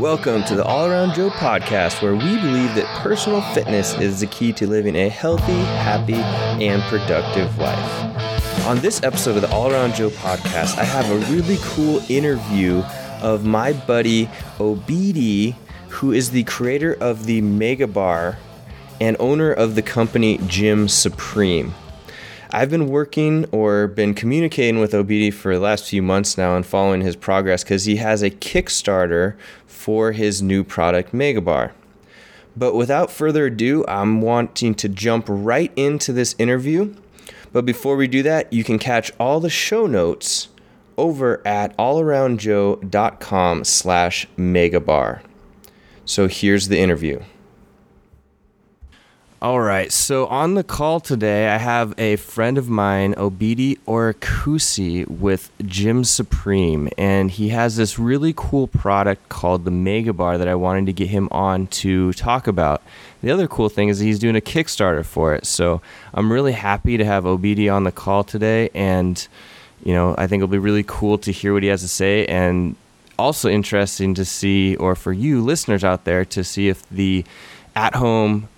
Welcome to the All Around Joe podcast, where we believe that personal fitness is the key to living a healthy, happy, and productive life. On this episode of the All Around Joe podcast, I have a really cool interview of my buddy Obidi, who is the creator of the Mega Bar and owner of the company Gym Supreme. I've been working or been communicating with Obidi for the last few months now and following his progress because he has a Kickstarter for his new product, Megabar. But without further ado, I'm wanting to jump right into this interview. But before we do that, you can catch all the show notes over at allaroundjoe.com slash megabar. So here's the interview. All right. So on the call today, I have a friend of mine, Obidi Orakwusi, with Gym Supreme, and he has this really cool product called the Mega Bar that I wanted to get him on to talk about. The other cool thing is he's doing a Kickstarter for it. So I'm really happy to have Obidi on the call today, and you know I think it'll be really cool to hear what he has to say, and also interesting to see, or for you listeners out there, to see if the at-home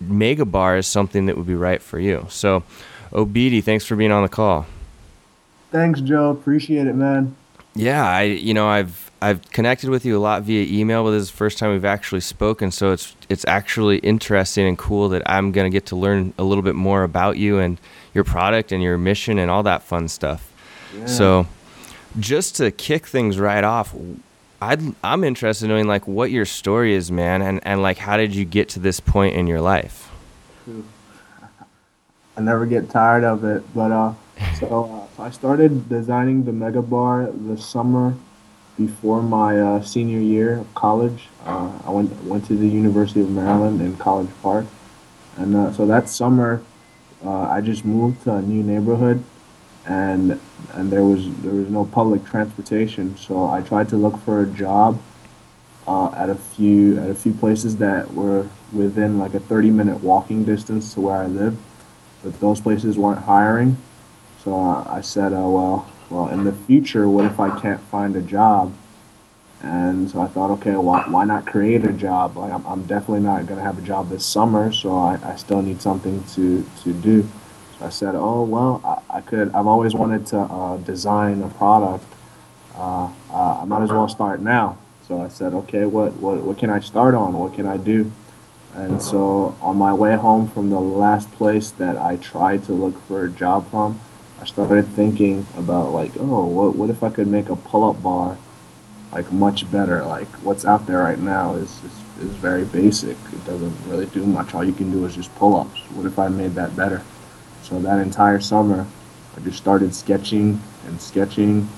mega bar is something that would be right for you. So, Obidi, thanks for being on the call. Thanks, Joe. Appreciate it, man. Yeah, I you know I've I've connected with you a lot via email, but this is the first time we've actually spoken. So it's it's actually interesting and cool that I'm gonna get to learn a little bit more about you and your product and your mission and all that fun stuff. Yeah. So, just to kick things right off, I'd, I'm interested in knowing like what your story is, man, and, and like how did you get to this point in your life? I never get tired of it, but uh, so uh, I started designing the Mega Bar the summer before my uh, senior year of college. Uh, I went went to the University of Maryland in College Park, and uh, so that summer uh, I just moved to a new neighborhood and and there was there was no public transportation. So I tried to look for a job uh, at a few at a few places that were within like a 30 minute walking distance to where I live, but those places weren't hiring. So uh, I said, "Oh well, well in the future, what if I can't find a job?" And so I thought, okay, why, why not create a job? Like I'm, I'm definitely not gonna have a job this summer, so I, I still need something to to do. I said, oh, well, I, I could, I've always wanted to uh, design a product. Uh, I might as well start now. So I said, okay, what, what, what can I start on? What can I do? And so on my way home from the last place that I tried to look for a job from, I started thinking about like, oh, what, what if I could make a pull-up bar like much better? Like what's out there right now is, is, is very basic. It doesn't really do much. All you can do is just pull-ups. What if I made that better? So that entire summer, I just started sketching and sketching,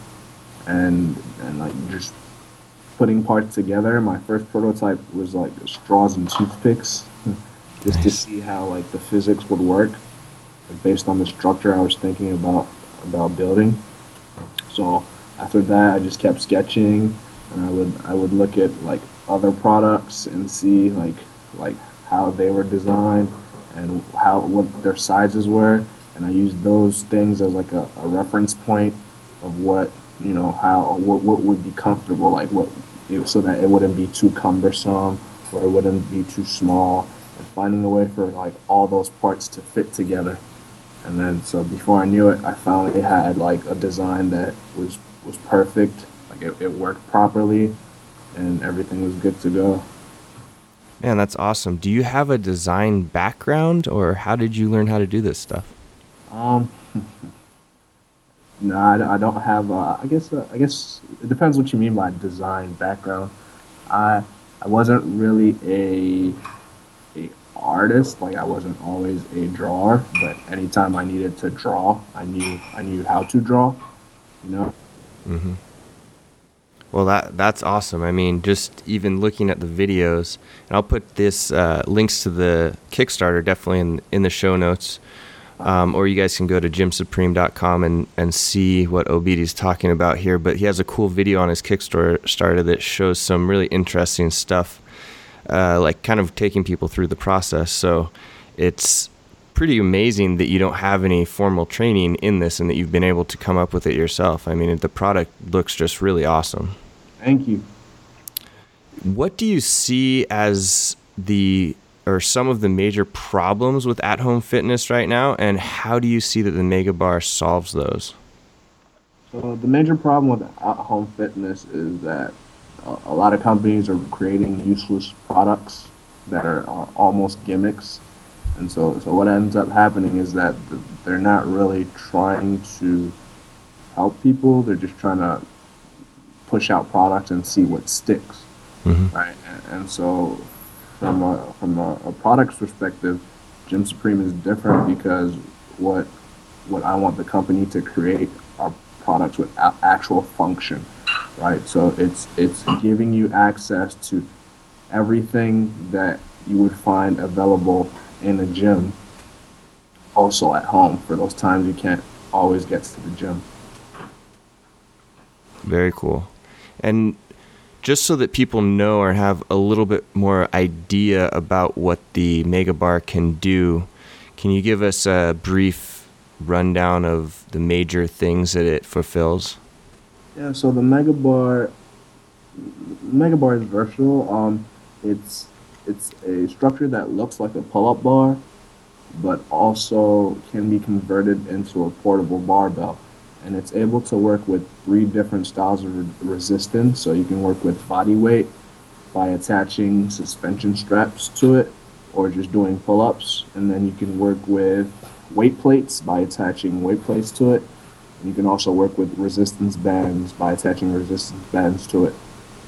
and and like just putting parts together. My first prototype was like straws and toothpicks, just nice. to see how like the physics would work, based on the structure I was thinking about about building. So after that, I just kept sketching, and I would I would look at like other products and see like like how they were designed and how what their sizes were, and I used those things as like a, a reference point of what you know how what, what would be comfortable, like what so that it wouldn't be too cumbersome or it wouldn't be too small, and finding a way for like all those parts to fit together. And then so before I knew it, I found finally had like a design that was was perfect, like it, it worked properly, and everything was good to go. Man, that's awesome. Do you have a design background, or how did you learn how to do this stuff? Um, no, I, I don't have. Uh, I guess. Uh, I guess it depends what you mean by design background. I I wasn't really a a artist. Like I wasn't always a drawer, but anytime I needed to draw, I knew I knew how to draw. You know. Mm-hmm. Well, that that's awesome. I mean, just even looking at the videos, and I'll put this uh, links to the Kickstarter definitely in in the show notes, um, or you guys can go to gymsupreme.com and and see what Obidi's talking about here. But he has a cool video on his Kickstarter that shows some really interesting stuff, uh, like kind of taking people through the process. So it's pretty amazing that you don't have any formal training in this and that you've been able to come up with it yourself. I mean, the product looks just really awesome. Thank you. what do you see as the or some of the major problems with at-home fitness right now, and how do you see that the Mega Bar solves those? So the major problem with at-home fitness is that a lot of companies are creating useless products that are almost gimmicks, and so so what ends up happening is that they're not really trying to help people; they're just trying to push out products and see what sticks, mm-hmm. right? And, and so from a from a, a product's perspective, Gym Supreme is different because what what I want the company to create are products with a- actual function, right? So it's it's giving you access to everything that you would find available in the gym, also at home for those times you can't always get to the gym. Very cool. And just so that people know or have a little bit more idea about what the Mega Bar can do, can you give us a brief rundown of the major things that it fulfills? Yeah, so the Mega Bar, Mega Bar is versatile. Um, it's it's a structure that looks like a pull-up bar, but also can be converted into a portable barbell and it's able to work with three different styles of re- resistance. So you can work with body weight by attaching suspension straps to it or just doing pull ups. And then you can work with weight plates by attaching weight plates to it. And you can also work with resistance bands by attaching resistance bands to it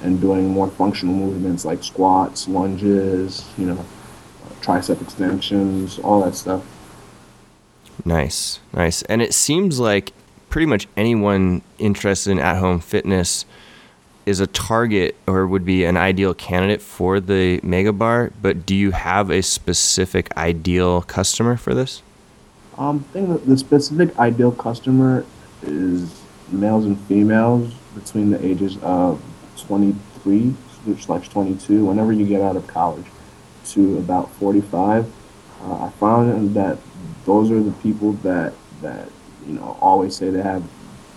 and doing more functional movements like squats, lunges, you know, tricep extensions, all that stuff. Nice, nice. And it seems like pretty much anyone interested in at home fitness is a target or would be an ideal candidate for the mega bar but do you have a specific ideal customer for this um, I think that the specific ideal customer is males and females between the ages of 23 slash 22 whenever you get out of college to about 45 uh, i found that those are the people that that you know always say they have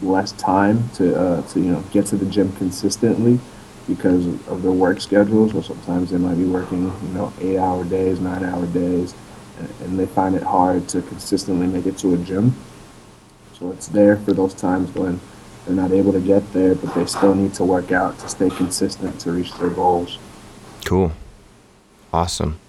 less time to uh, to you know get to the gym consistently because of their work schedules. Or sometimes they might be working you know eight hour days, nine hour days, and, and they find it hard to consistently make it to a gym. So it's there for those times when they're not able to get there, but they still need to work out to stay consistent to reach their goals. Cool, awesome.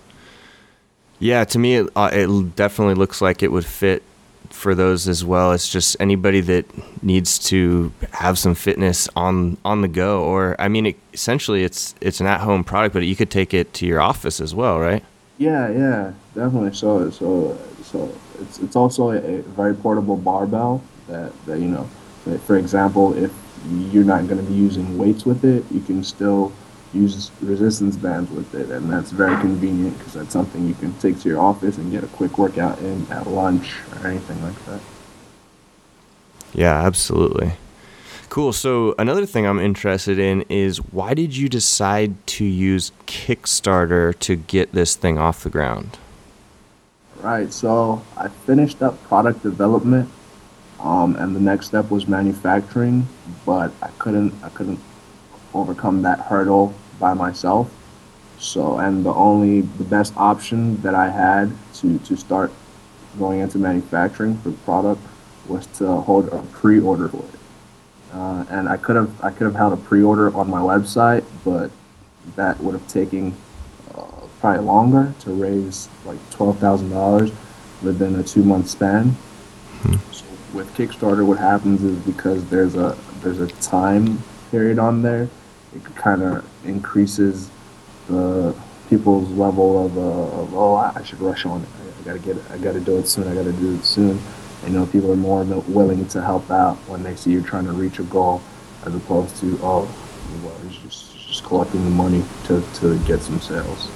Yeah, to me, it, uh, it definitely looks like it would fit for those as well. It's just anybody that needs to have some fitness on on the go, or I mean, it, essentially, it's it's an at home product, but you could take it to your office as well, right? Yeah, yeah, definitely. So, so, so it's it's also a, a very portable barbell that that you know, for example, if you're not going to be using weights with it, you can still use resistance bands with it, and that's very convenient because that's something you can take to your office and get a quick workout in at lunch or anything like that. Yeah, absolutely. Cool. So another thing I'm interested in is why did you decide to use Kickstarter to get this thing off the ground? Right. So I finished up product development, um, and the next step was manufacturing, but I couldn't I couldn't overcome that hurdle by myself. So, and the only, the best option that I had to, to start going into manufacturing for the product was to hold a pre-order for it. Uh, and I could have, I could have held a pre-order on my website, but that would have taken uh, probably longer to raise like twelve thousand dollars within a two-month span. Hmm. So with Kickstarter, what happens is because there's a there's a time period on there it kind of increases the people's level of, uh, of oh I should rush on it. I, gotta get it. I gotta do it soon. I gotta do it soon. You know, people are more willing to help out when they see you're trying to reach a goal, as opposed to oh, well, it's just just collecting the money to to get some sales.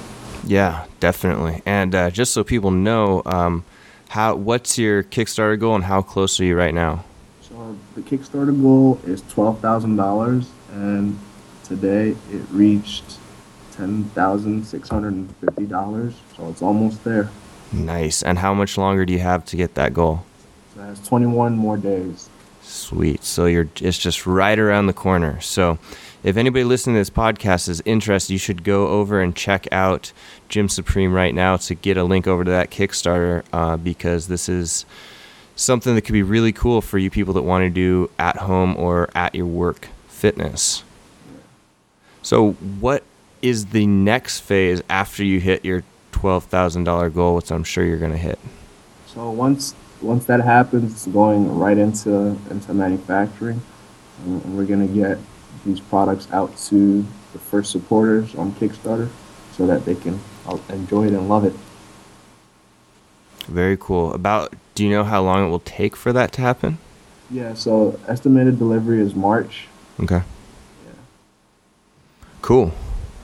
Yeah, definitely. And uh, just so people know, um, how what's your Kickstarter goal and how close are you right now? So the Kickstarter goal is twelve thousand dollars, and today it reached $10,650. So it's almost there. Nice. And how much longer do you have to get that goal? So that's 21 more days. Sweet. So you're it's just right around the corner. So if anybody listening to this podcast is interested, you should go over and check out Gym Supreme right now to get a link over to that Kickstarter uh, because this is something that could be really cool for you people that want to do at home or at your work fitness. So, what is the next phase after you hit your twelve thousand dollar goal, which I'm sure you're going to hit? So once once that happens, it's going right into into manufacturing, and we're going to get these products out to the first supporters on Kickstarter, so that they can enjoy it and love it. Very cool. About do you know how long it will take for that to happen? Yeah, so estimated delivery is March. Okay. Yeah. Cool.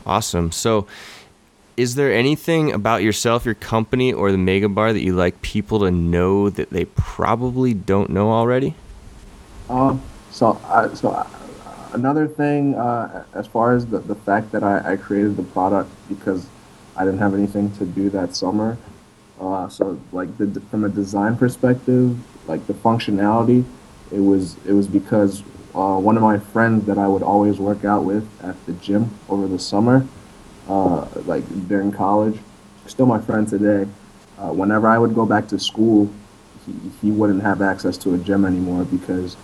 Awesome. So is there anything about yourself, your company, or the Mega Bar that you like people to know that they probably don't know already? Um, so, I, so another thing, uh, as far as the, the fact that I, I created the product because I didn't have anything to do that summer. Uh, so, like the, from a design perspective, like the functionality, it was it was because uh, one of my friends that I would always work out with at the gym over the summer uh, like during college. Still my friend today. Uh, whenever I would go back to school, he, he wouldn't have access to a gym anymore because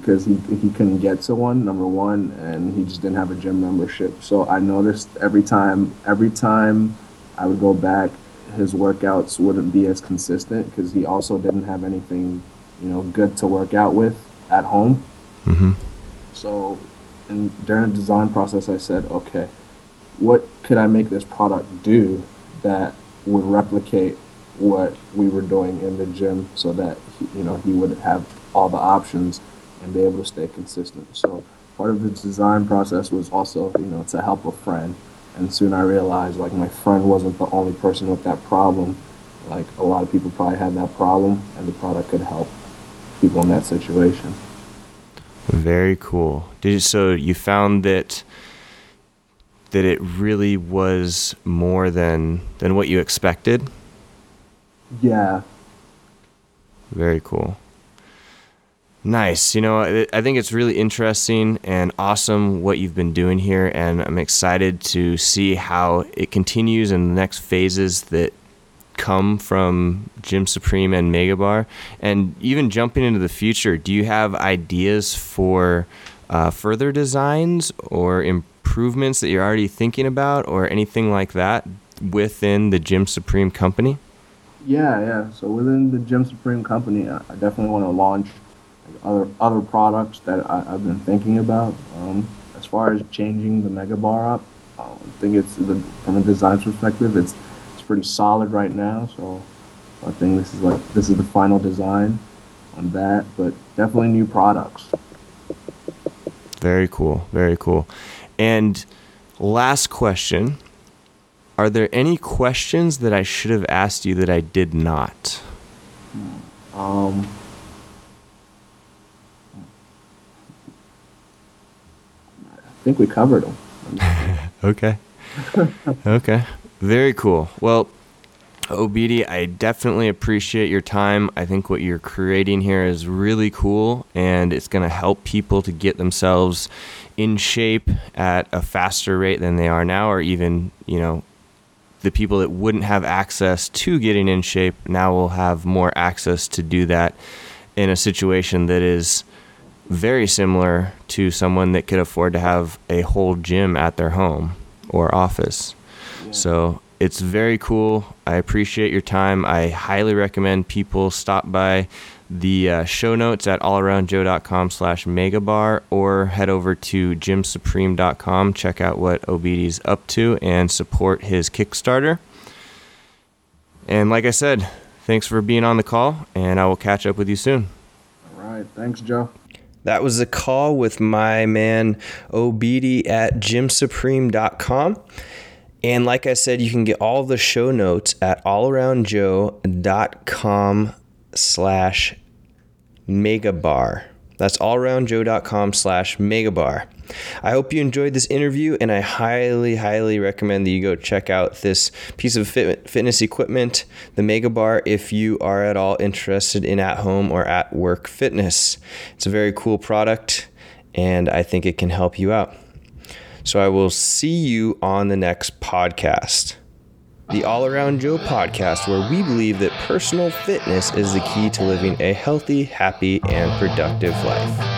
because he he couldn't get to one. Number one, and he just didn't have a gym membership. So I noticed every time every time I would go back, his workouts wouldn't be as consistent because he also didn't have anything you know good to work out with at home. Mm-hmm. So, and during the design process, I said, okay, what could I make this product do that would replicate what we were doing in the gym so that you know he would have all the options and be able to stay consistent. So part of the design process was also you know to help a friend, and soon I realized like my friend wasn't the only person with that problem. Like a lot of people probably had that problem, and the product could help people in that situation. Very cool. Did you, so you found that that it really was more than than what you expected? Yeah. Very cool. Nice. You know, I think it's really interesting and awesome what you've been doing here, and I'm excited to see how it continues in the next phases that come from Gym Supreme and Megabar. And even jumping into the future, do you have ideas for uh, further designs or improvements? that you're already thinking about or anything like that within the Gym Supreme company? Yeah, yeah. So within the Gym Supreme company, I definitely want to launch other other products that I, have been thinking about. Um, as far as changing the Mega Bar up, I think it's the, from a design perspective, it's it's pretty solid right now. So I think this is like this is the final design on that, but definitely new products. Very cool. Very cool. And last question Are there any questions that I should have asked you that I did not? Um, think we covered them. okay. okay. Very cool. Well, Obidi, I definitely appreciate your time. I think what you're creating here is really cool and it's going to help people to get themselves in shape at a faster rate than they are now, or even, you know, the people that wouldn't have access to getting in shape now will have more access to do that in a situation that is very similar to someone that could afford to have a whole gym at their home or office. Yeah. So it's very cool. I appreciate your time. I highly recommend people stop by the uh, show notes at allaroundjoe.com slash megabar or head over to gymsupreme.com check out what obidi's up to and support his kickstarter and like i said thanks for being on the call and i will catch up with you soon all right thanks joe that was a call with my man obidi at gymsupreme.com and like I said, you can get all the show notes at allaroundjoe.com slash megabar. That's allaroundjoe.com slash megabar. I hope you enjoyed this interview, and I highly, highly recommend that you go check out this piece of fit, fitness equipment, the Megabar, if you are at all interested in at home or at work fitness. It's a very cool product and I think it can help you out. So I will see you on the next podcast. The All Around Joe podcast, where we believe that personal fitness is the key to living a healthy, happy, and productive life.